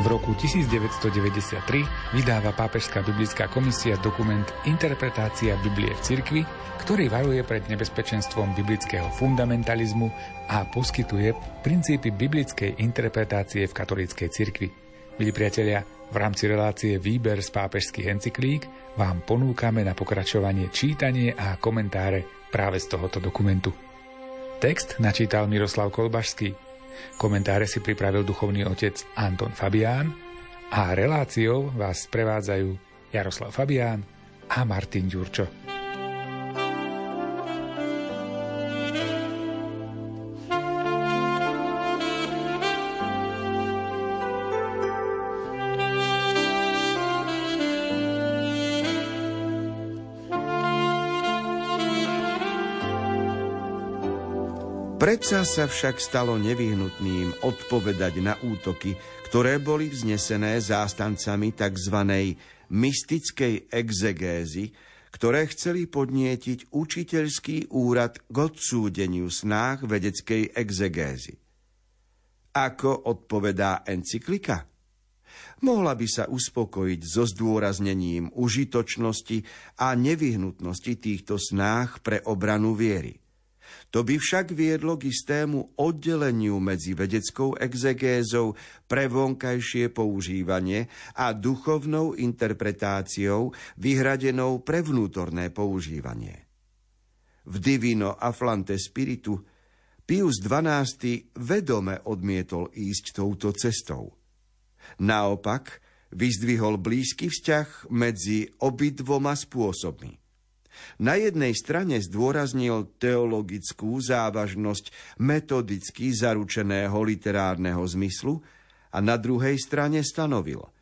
V roku 1993 vydáva Pápežská biblická komisia dokument Interpretácia Biblie v cirkvi, ktorý varuje pred nebezpečenstvom biblického fundamentalizmu a poskytuje princípy biblickej interpretácie v katolíckej cirkvi. Milí priatelia, v rámci relácie Výber z pápežských encyklík vám ponúkame na pokračovanie čítanie a komentáre práve z tohoto dokumentu. Text načítal Miroslav Kolbašský, Komentáre si pripravil duchovný otec Anton Fabián a reláciou vás sprevádzajú Jaroslav Fabián a Martin Ďurčo. Predsa sa však stalo nevyhnutným odpovedať na útoky, ktoré boli vznesené zástancami tzv. mystickej exegézy, ktoré chceli podnietiť učiteľský úrad k odsúdeniu snách vedeckej exegézy. Ako odpovedá encyklika? Mohla by sa uspokojiť so zdôraznením užitočnosti a nevyhnutnosti týchto snách pre obranu viery. To by však viedlo k istému oddeleniu medzi vedeckou exegézou pre vonkajšie používanie a duchovnou interpretáciou vyhradenou pre vnútorné používanie. V Divino Afflante Spiritu Pius XII vedome odmietol ísť touto cestou. Naopak, vyzdvihol blízky vzťah medzi obidvoma spôsobmi. Na jednej strane zdôraznil teologickú závažnosť metodicky zaručeného literárneho zmyslu a na druhej strane stanovil –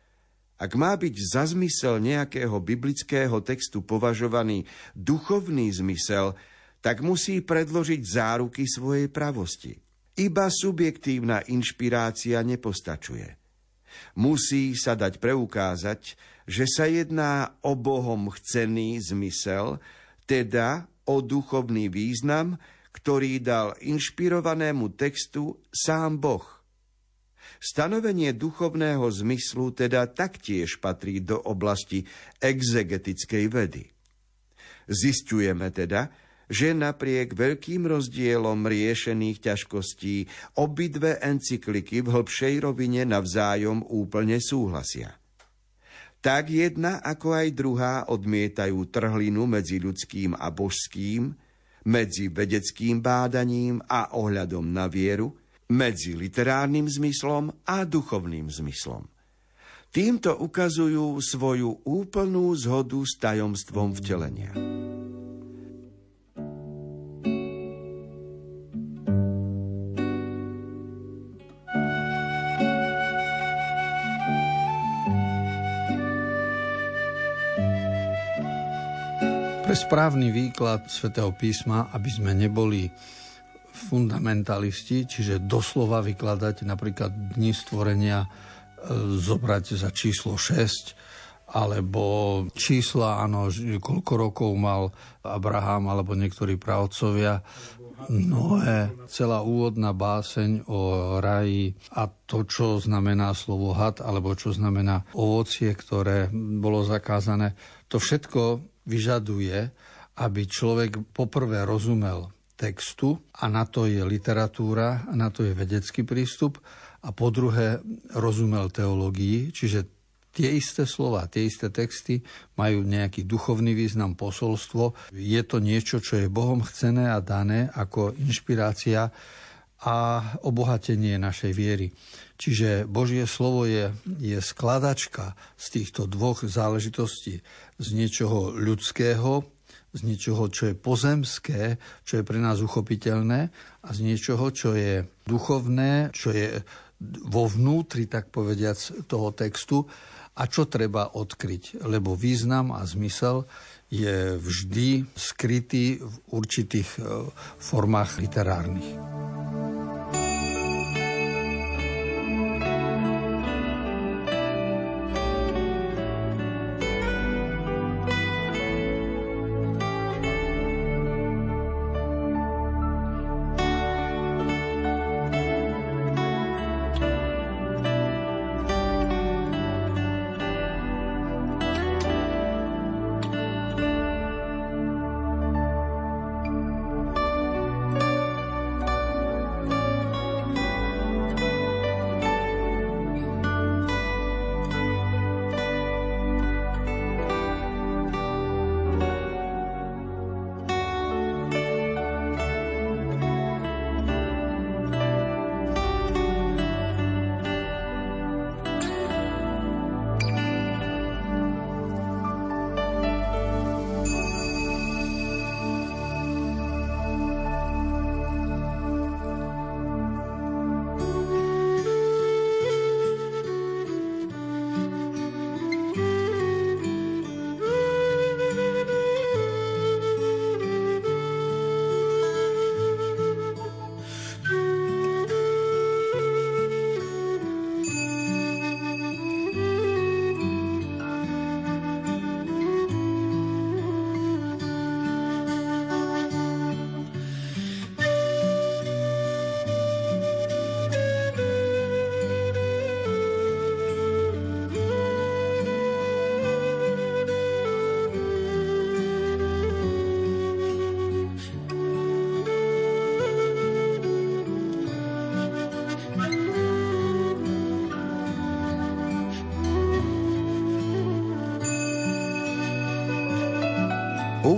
ak má byť za zmysel nejakého biblického textu považovaný duchovný zmysel, tak musí predložiť záruky svojej pravosti. Iba subjektívna inšpirácia nepostačuje. Musí sa dať preukázať, že sa jedná o Bohom chcený zmysel, teda o duchovný význam, ktorý dal inšpirovanému textu sám Boh. Stanovenie duchovného zmyslu teda taktiež patrí do oblasti exegetickej vedy. Zistujeme teda, že napriek veľkým rozdielom riešených ťažkostí obidve encykliky v hĺbšej rovine navzájom úplne súhlasia tak jedna ako aj druhá odmietajú trhlinu medzi ľudským a božským, medzi vedeckým bádaním a ohľadom na vieru, medzi literárnym zmyslom a duchovným zmyslom. Týmto ukazujú svoju úplnú zhodu s tajomstvom vtelenia. Pre správny výklad svätého písma, aby sme neboli fundamentalisti, čiže doslova vykladať napríklad dni stvorenia e, zobrať za číslo 6, alebo čísla, áno, koľko rokov mal Abraham alebo niektorí pravcovia, Noé, celá úvodná báseň o raji a to, čo znamená slovo had, alebo čo znamená ovocie, ktoré bolo zakázané. To všetko vyžaduje, aby človek poprvé rozumel textu a na to je literatúra, a na to je vedecký prístup a po druhé rozumel teológii, čiže tie isté slova, tie isté texty majú nejaký duchovný význam, posolstvo. Je to niečo, čo je Bohom chcené a dané ako inšpirácia a obohatenie našej viery. Čiže Božie slovo je, je skladačka z týchto dvoch záležitostí. Z niečoho ľudského, z niečoho, čo je pozemské, čo je pre nás uchopiteľné a z niečoho, čo je duchovné, čo je vo vnútri, tak povediac, toho textu a čo treba odkryť. Lebo význam a zmysel je vždy skrytý v určitých e, formách literárnych.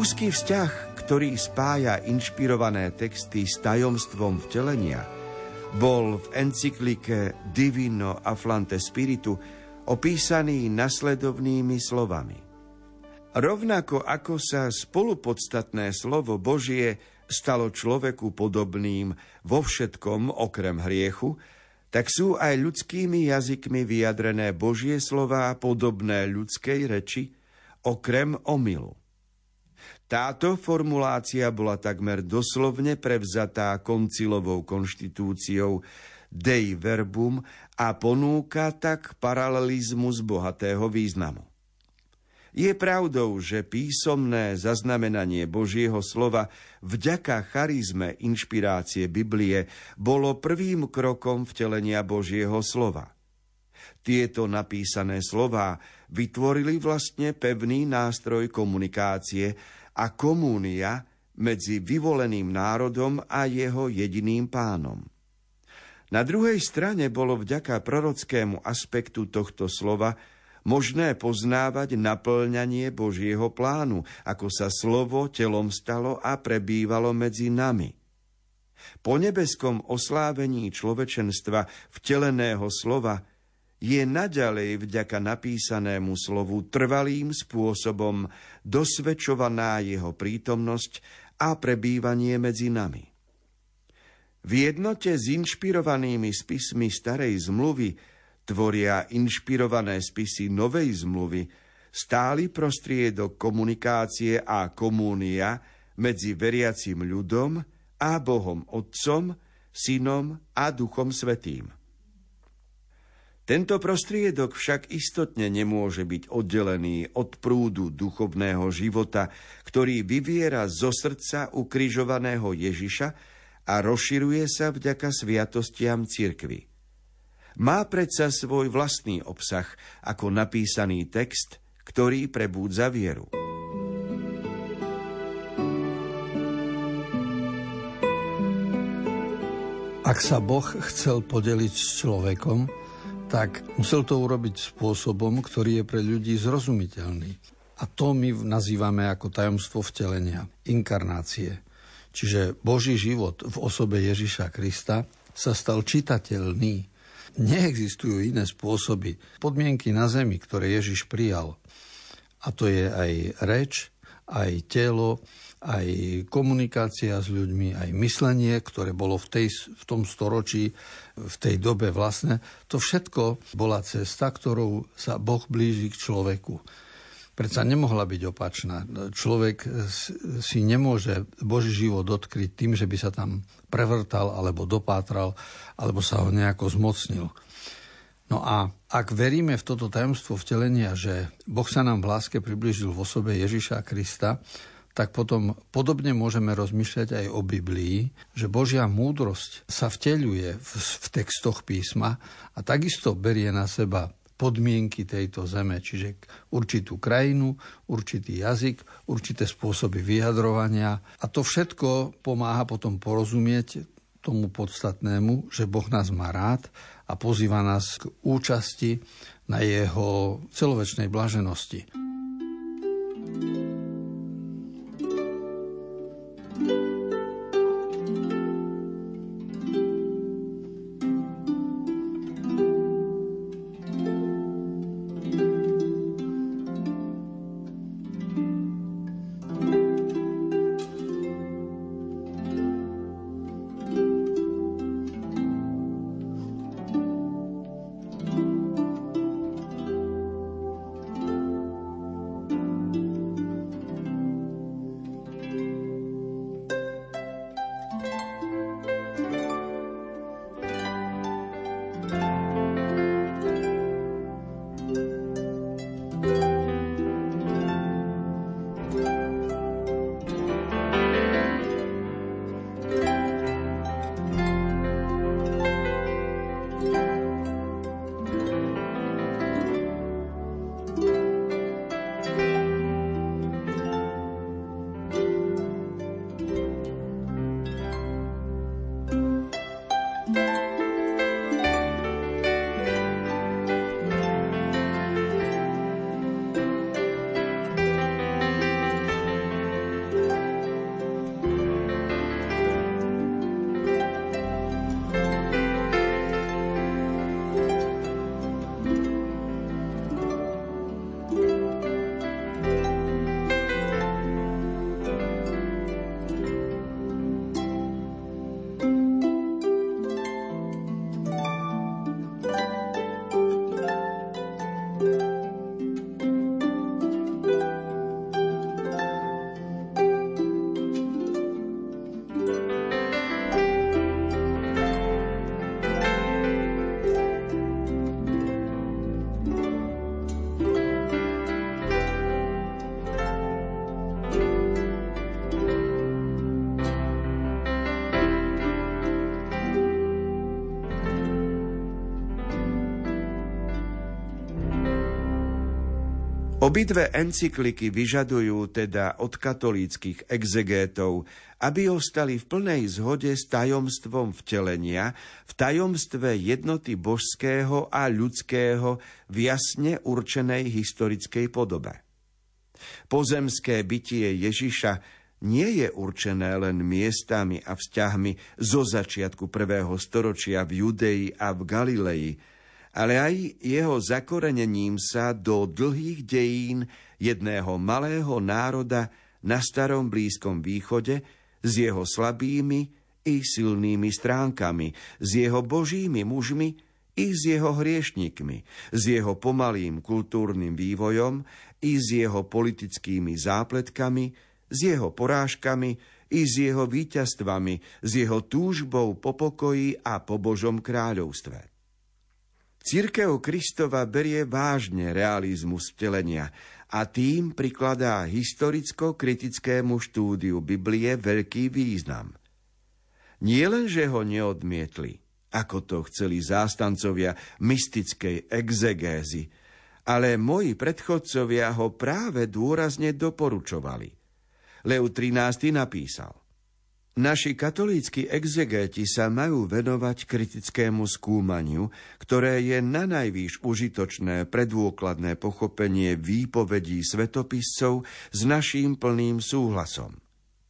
Úzky vzťah, ktorý spája inšpirované texty s tajomstvom vtelenia, bol v encyklike Divino Afflante Spiritu opísaný nasledovnými slovami. Rovnako ako sa spolupodstatné slovo Božie stalo človeku podobným vo všetkom okrem hriechu, tak sú aj ľudskými jazykmi vyjadrené Božie slová podobné ľudskej reči, okrem omylu. Táto formulácia bola takmer doslovne prevzatá koncilovou konštitúciou Dei Verbum a ponúka tak paralelizmus bohatého významu. Je pravdou, že písomné zaznamenanie Božieho slova vďaka charizme inšpirácie Biblie bolo prvým krokom vtelenia Božieho slova. Tieto napísané slová vytvorili vlastne pevný nástroj komunikácie a komúnia medzi vyvoleným národom a jeho jediným pánom. Na druhej strane bolo vďaka prorockému aspektu tohto slova možné poznávať naplňanie Božieho plánu, ako sa slovo telom stalo a prebývalo medzi nami. Po nebeskom oslávení človečenstva vteleného slova je naďalej vďaka napísanému slovu trvalým spôsobom dosvedčovaná jeho prítomnosť a prebývanie medzi nami. V jednote s inšpirovanými spismi starej zmluvy tvoria inšpirované spisy novej zmluvy stály prostriedok komunikácie a komúnia medzi veriacim ľudom a Bohom Otcom, Synom a Duchom Svetým. Tento prostriedok však istotne nemôže byť oddelený od prúdu duchovného života, ktorý vyviera zo srdca ukrižovaného Ježiša a rozširuje sa vďaka sviatostiam cirkvy. Má predsa svoj vlastný obsah ako napísaný text, ktorý prebúdza vieru. Ak sa Boh chcel podeliť s človekom, tak musel to urobiť spôsobom, ktorý je pre ľudí zrozumiteľný. A to my nazývame ako tajomstvo vtelenia, inkarnácie. Čiže Boží život v osobe Ježiša Krista sa stal čitateľný. Neexistujú iné spôsoby, podmienky na zemi, ktoré Ježiš prijal. A to je aj reč, aj telo, aj komunikácia s ľuďmi, aj myslenie, ktoré bolo v, tej, v tom storočí, v tej dobe vlastne, to všetko bola cesta, ktorou sa Boh blíži k človeku. Predsa nemohla byť opačná. Človek si nemôže Boží život odkryť tým, že by sa tam prevrtal, alebo dopátral, alebo sa ho nejako zmocnil. No a ak veríme v toto tajomstvo vtelenia, že Boh sa nám v láske približil v osobe Ježiša Krista, tak potom podobne môžeme rozmýšľať aj o Biblii, že Božia múdrosť sa vteľuje v, v textoch písma a takisto berie na seba podmienky tejto zeme, čiže určitú krajinu, určitý jazyk, určité spôsoby vyjadrovania. A to všetko pomáha potom porozumieť tomu podstatnému, že Boh nás má rád a pozýva nás k účasti na jeho celovečnej blaženosti. Obidve encykliky vyžadujú teda od katolíckých exegétov, aby ostali v plnej zhode s tajomstvom vtelenia, v tajomstve jednoty božského a ľudského v jasne určenej historickej podobe. Pozemské bytie Ježiša nie je určené len miestami a vzťahmi zo začiatku prvého storočia v Judei a v Galilei, ale aj jeho zakorenením sa do dlhých dejín jedného malého národa na starom Blízkom východe s jeho slabými i silnými stránkami, s jeho božími mužmi i s jeho hriešnikmi, s jeho pomalým kultúrnym vývojom i s jeho politickými zápletkami, s jeho porážkami i s jeho víťazstvami, s jeho túžbou po pokoji a po Božom kráľovstve. Církev Kristova berie vážne realizmus vtelenia a tým prikladá historicko-kritickému štúdiu Biblie veľký význam. Nie len, že ho neodmietli, ako to chceli zástancovia mystickej exegézy, ale moji predchodcovia ho práve dôrazne doporučovali. Leu XIII napísal Naši katolícky exegéti sa majú venovať kritickému skúmaniu, ktoré je na najvýš užitočné predôkladné pochopenie výpovedí svetopiscov s naším plným súhlasom.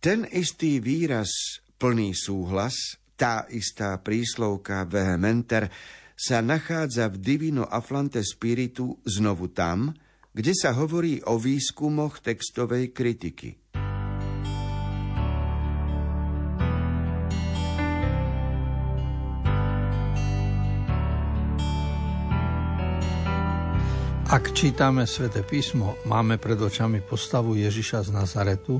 Ten istý výraz plný súhlas, tá istá príslovka vehementer, sa nachádza v Divino Aflante Spiritu znovu tam, kde sa hovorí o výskumoch textovej kritiky. Ak čítame sväté písmo, máme pred očami postavu Ježiša z Nazaretu,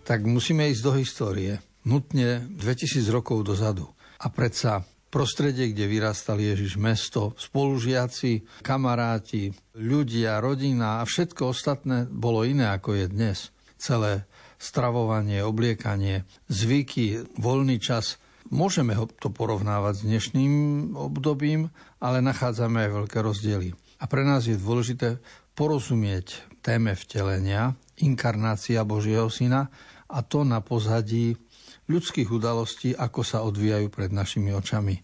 tak musíme ísť do histórie, nutne 2000 rokov dozadu. A predsa prostredie, kde vyrastal Ježiš, mesto, spolužiaci, kamaráti, ľudia, rodina a všetko ostatné bolo iné ako je dnes. Celé stravovanie, obliekanie, zvyky, voľný čas. Môžeme to porovnávať s dnešným obdobím, ale nachádzame aj veľké rozdiely. A pre nás je dôležité porozumieť téme vtelenia, inkarnácia Božieho Syna a to na pozadí ľudských udalostí, ako sa odvíjajú pred našimi očami.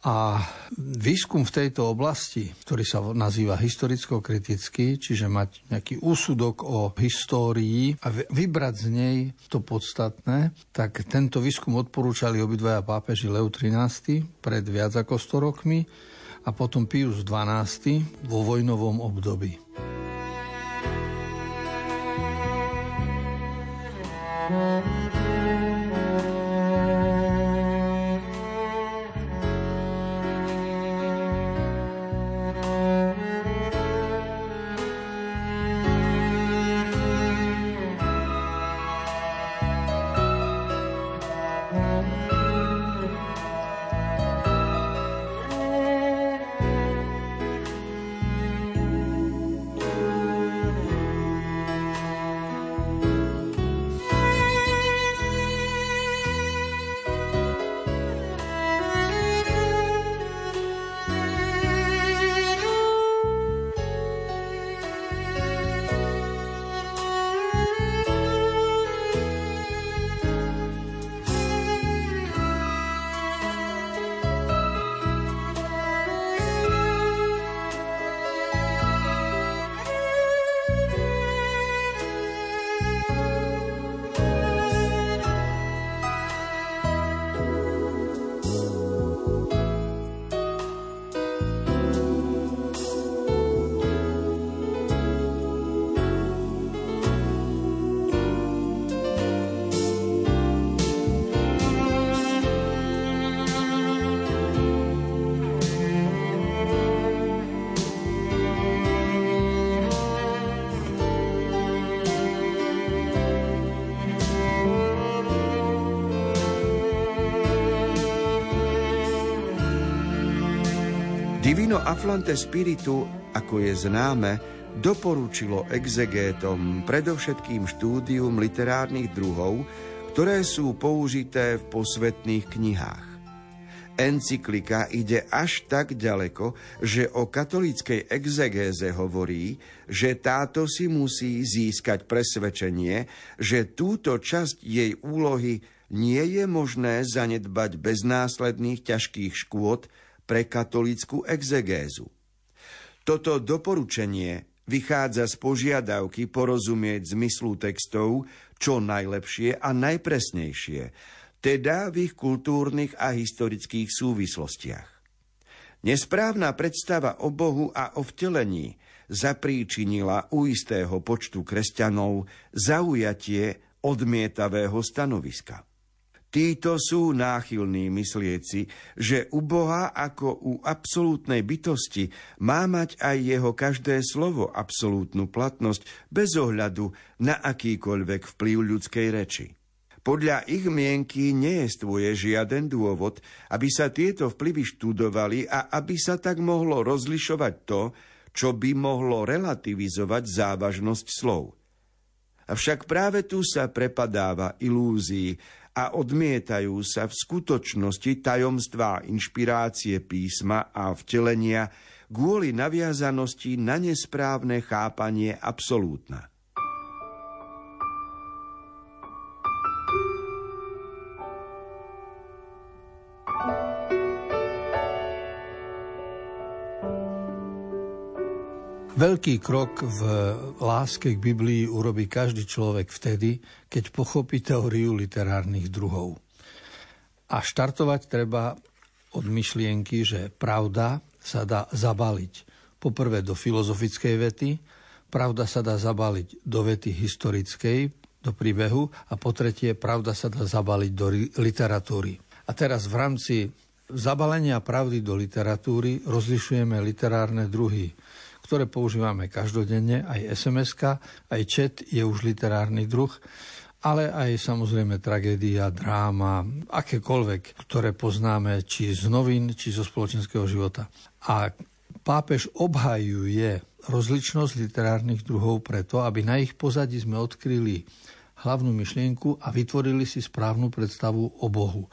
A výskum v tejto oblasti, ktorý sa nazýva historicko-kritický, čiže mať nejaký úsudok o histórii a vybrať z nej to podstatné, tak tento výskum odporúčali obidvaja pápeži Leu XIII pred viac ako 100 rokmi a potom Pius XII vo vojnovom období. Divino Aflante Spiritu, ako je známe, doporučilo exegétom predovšetkým štúdium literárnych druhov, ktoré sú použité v posvetných knihách. Encyklika ide až tak ďaleko, že o katolíckej exegéze hovorí, že táto si musí získať presvedčenie, že túto časť jej úlohy nie je možné zanedbať bez následných ťažkých škôd pre katolickú exegézu. Toto doporučenie vychádza z požiadavky porozumieť zmyslu textov čo najlepšie a najpresnejšie, teda v ich kultúrnych a historických súvislostiach. Nesprávna predstava o Bohu a o vtelení zapríčinila u istého počtu kresťanov zaujatie odmietavého stanoviska. Títo sú náchylní myslieci, že u Boha ako u absolútnej bytosti má mať aj jeho každé slovo absolútnu platnosť bez ohľadu na akýkoľvek vplyv ľudskej reči. Podľa ich mienky nejestvuje žiaden dôvod, aby sa tieto vplyvy študovali a aby sa tak mohlo rozlišovať to, čo by mohlo relativizovať závažnosť slov. Avšak práve tu sa prepadáva ilúzii a odmietajú sa v skutočnosti tajomstvá inšpirácie písma a vtelenia kvôli naviazanosti na nesprávne chápanie absolútna. Veľký krok v láske k Biblii urobí každý človek vtedy, keď pochopí teóriu literárnych druhov. A štartovať treba od myšlienky, že pravda sa dá zabaliť. Poprvé do filozofickej vety, pravda sa dá zabaliť do vety historickej, do príbehu a po tretie, pravda sa dá zabaliť do literatúry. A teraz v rámci zabalenia pravdy do literatúry rozlišujeme literárne druhy ktoré používame každodenne, aj sms aj chat je už literárny druh, ale aj samozrejme tragédia, dráma, akékoľvek, ktoré poznáme či z novín, či zo spoločenského života. A pápež obhajuje rozličnosť literárnych druhov preto, aby na ich pozadí sme odkryli hlavnú myšlienku a vytvorili si správnu predstavu o Bohu.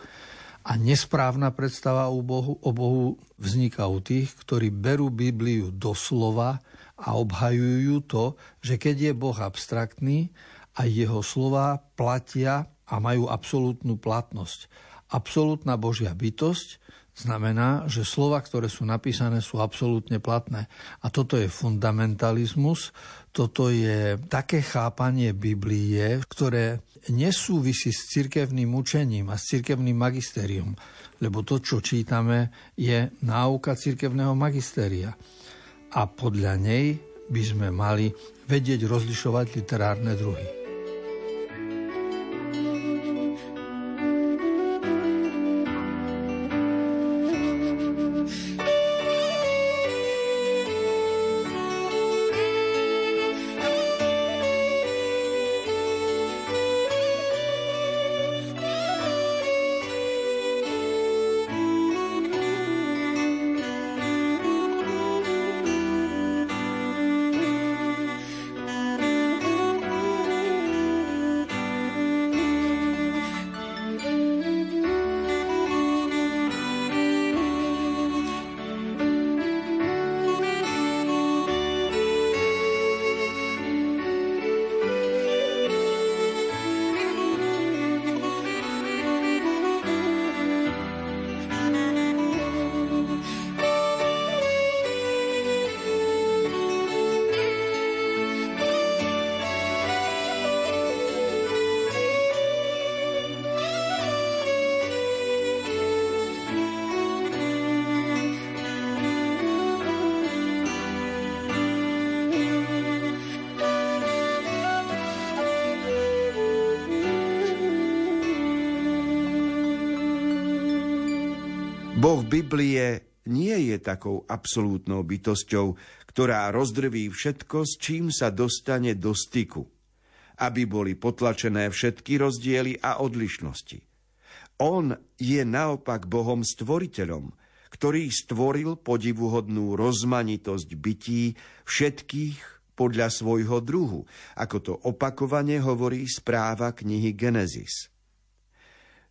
A nesprávna predstava o Bohu, o Bohu vzniká u tých, ktorí berú Bibliu doslova a obhajujú to, že keď je Boh abstraktný a jeho slova platia a majú absolútnu platnosť. Absolútna Božia bytosť znamená, že slova, ktoré sú napísané, sú absolútne platné. A toto je fundamentalizmus, toto je také chápanie Biblie, ktoré nesúvisí s cirkevným učením a s cirkevným magistérium, lebo to, čo čítame, je náuka cirkevného magistéria. A podľa nej by sme mali vedieť rozlišovať literárne druhy. Boh Biblie nie je takou absolútnou bytosťou, ktorá rozdrví všetko, s čím sa dostane do styku, aby boli potlačené všetky rozdiely a odlišnosti. On je naopak Bohom stvoriteľom, ktorý stvoril podivuhodnú rozmanitosť bytí všetkých podľa svojho druhu, ako to opakovane hovorí správa knihy Genesis.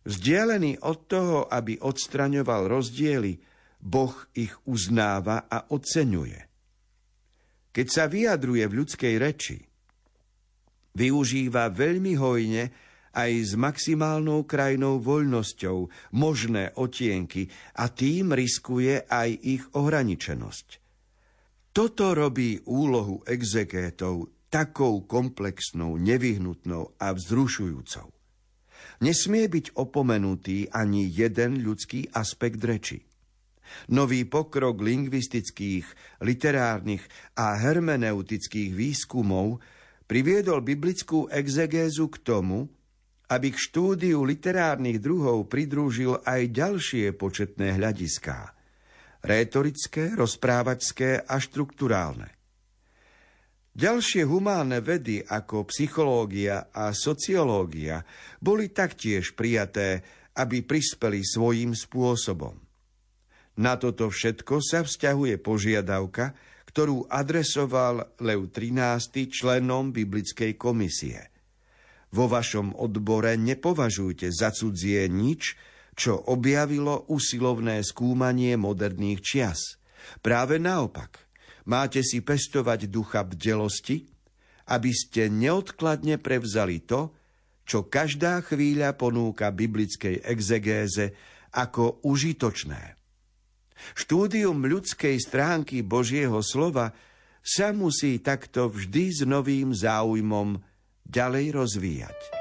Vzdialený od toho, aby odstraňoval rozdiely, Boh ich uznáva a oceňuje. Keď sa vyjadruje v ľudskej reči, využíva veľmi hojne aj s maximálnou krajnou voľnosťou možné otienky a tým riskuje aj ich ohraničenosť. Toto robí úlohu exegétov takou komplexnou, nevyhnutnou a vzrušujúcou. Nesmie byť opomenutý ani jeden ľudský aspekt reči. Nový pokrok lingvistických, literárnych a hermeneutických výskumov priviedol biblickú exegézu k tomu, aby k štúdiu literárnych druhov pridružil aj ďalšie početné hľadiská. Rétorické, rozprávačské a štruktúrálne. Ďalšie humánne vedy ako psychológia a sociológia boli taktiež prijaté, aby prispeli svojím spôsobom. Na toto všetko sa vzťahuje požiadavka, ktorú adresoval Lev XIII členom Biblickej komisie. Vo vašom odbore nepovažujte za cudzie nič, čo objavilo usilovné skúmanie moderných čias. Práve naopak, máte si pestovať ducha bdelosti, aby ste neodkladne prevzali to, čo každá chvíľa ponúka biblickej exegéze ako užitočné. Štúdium ľudskej stránky Božieho slova sa musí takto vždy s novým záujmom ďalej rozvíjať.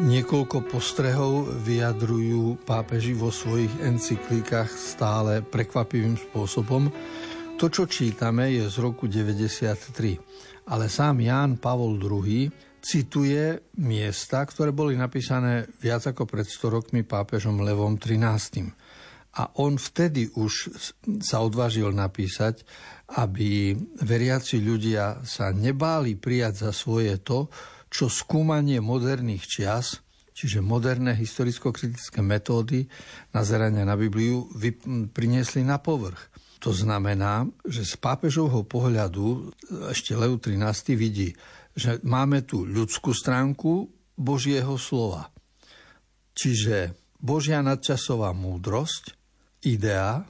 Niekoľko postrehov vyjadrujú pápeži vo svojich encyklíkach stále prekvapivým spôsobom. To, čo čítame, je z roku 93. Ale sám Ján Pavol II cituje miesta, ktoré boli napísané viac ako pred 100 rokmi pápežom Levom XIII. A on vtedy už sa odvážil napísať, aby veriaci ľudia sa nebáli prijať za svoje to, čo skúmanie moderných čias, čiže moderné historicko-kritické metódy nazerania na Bibliu priniesli na povrch. To znamená, že z pápežovho pohľadu ešte Leu 13. vidí, že máme tu ľudskú stránku Božieho slova. Čiže Božia nadčasová múdrosť, idea,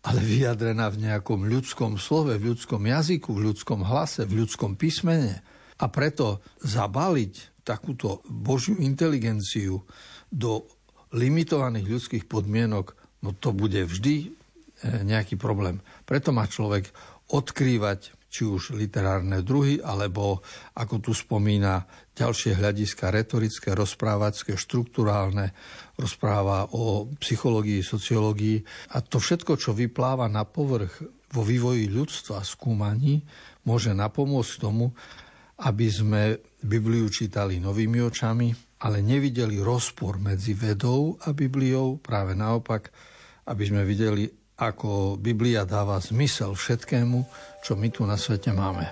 ale vyjadrená v nejakom ľudskom slove, v ľudskom jazyku, v ľudskom hlase, v ľudskom písmene – a preto zabaliť takúto božiu inteligenciu do limitovaných ľudských podmienok, no to bude vždy e, nejaký problém. Preto má človek odkrývať či už literárne druhy, alebo ako tu spomína ďalšie hľadiska retorické, rozprávacké, štruktúrálne, rozpráva o psychológii, sociológii a to všetko, čo vypláva na povrch vo vývoji ľudstva, skúmaní, môže napomôcť tomu, aby sme Bibliu čítali novými očami, ale nevideli rozpor medzi vedou a Bibliou, práve naopak, aby sme videli, ako Biblia dáva zmysel všetkému, čo my tu na svete máme.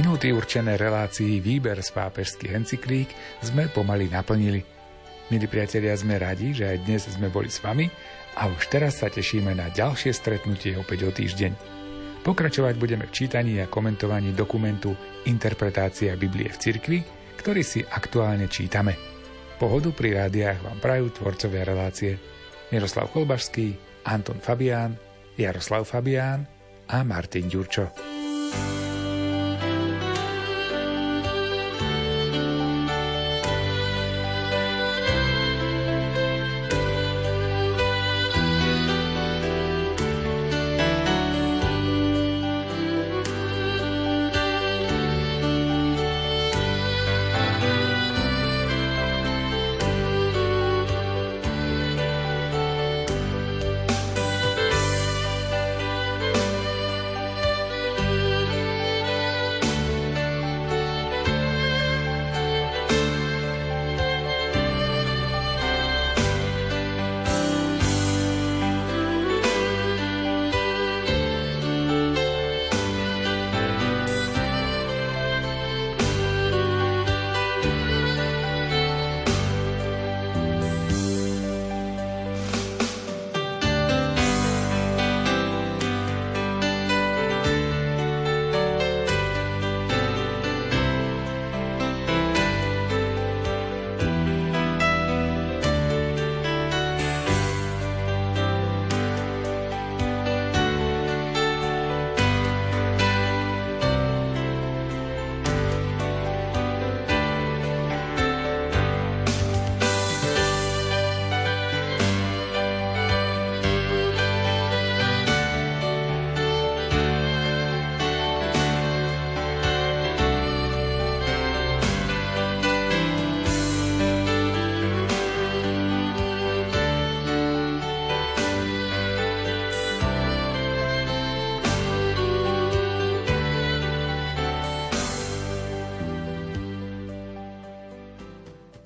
Minúty určené relácii Výber z pápežských encyklík sme pomaly naplnili. Milí priatelia, sme radi, že aj dnes sme boli s vami a už teraz sa tešíme na ďalšie stretnutie opäť o týždeň. Pokračovať budeme v čítaní a komentovaní dokumentu Interpretácia Biblie v cirkvi, ktorý si aktuálne čítame. Pohodu pri rádiách vám prajú tvorcovia relácie Miroslav Kolbašský, Anton Fabián, Jaroslav Fabián a Martin Ďurčo.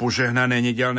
Požehnané nedelné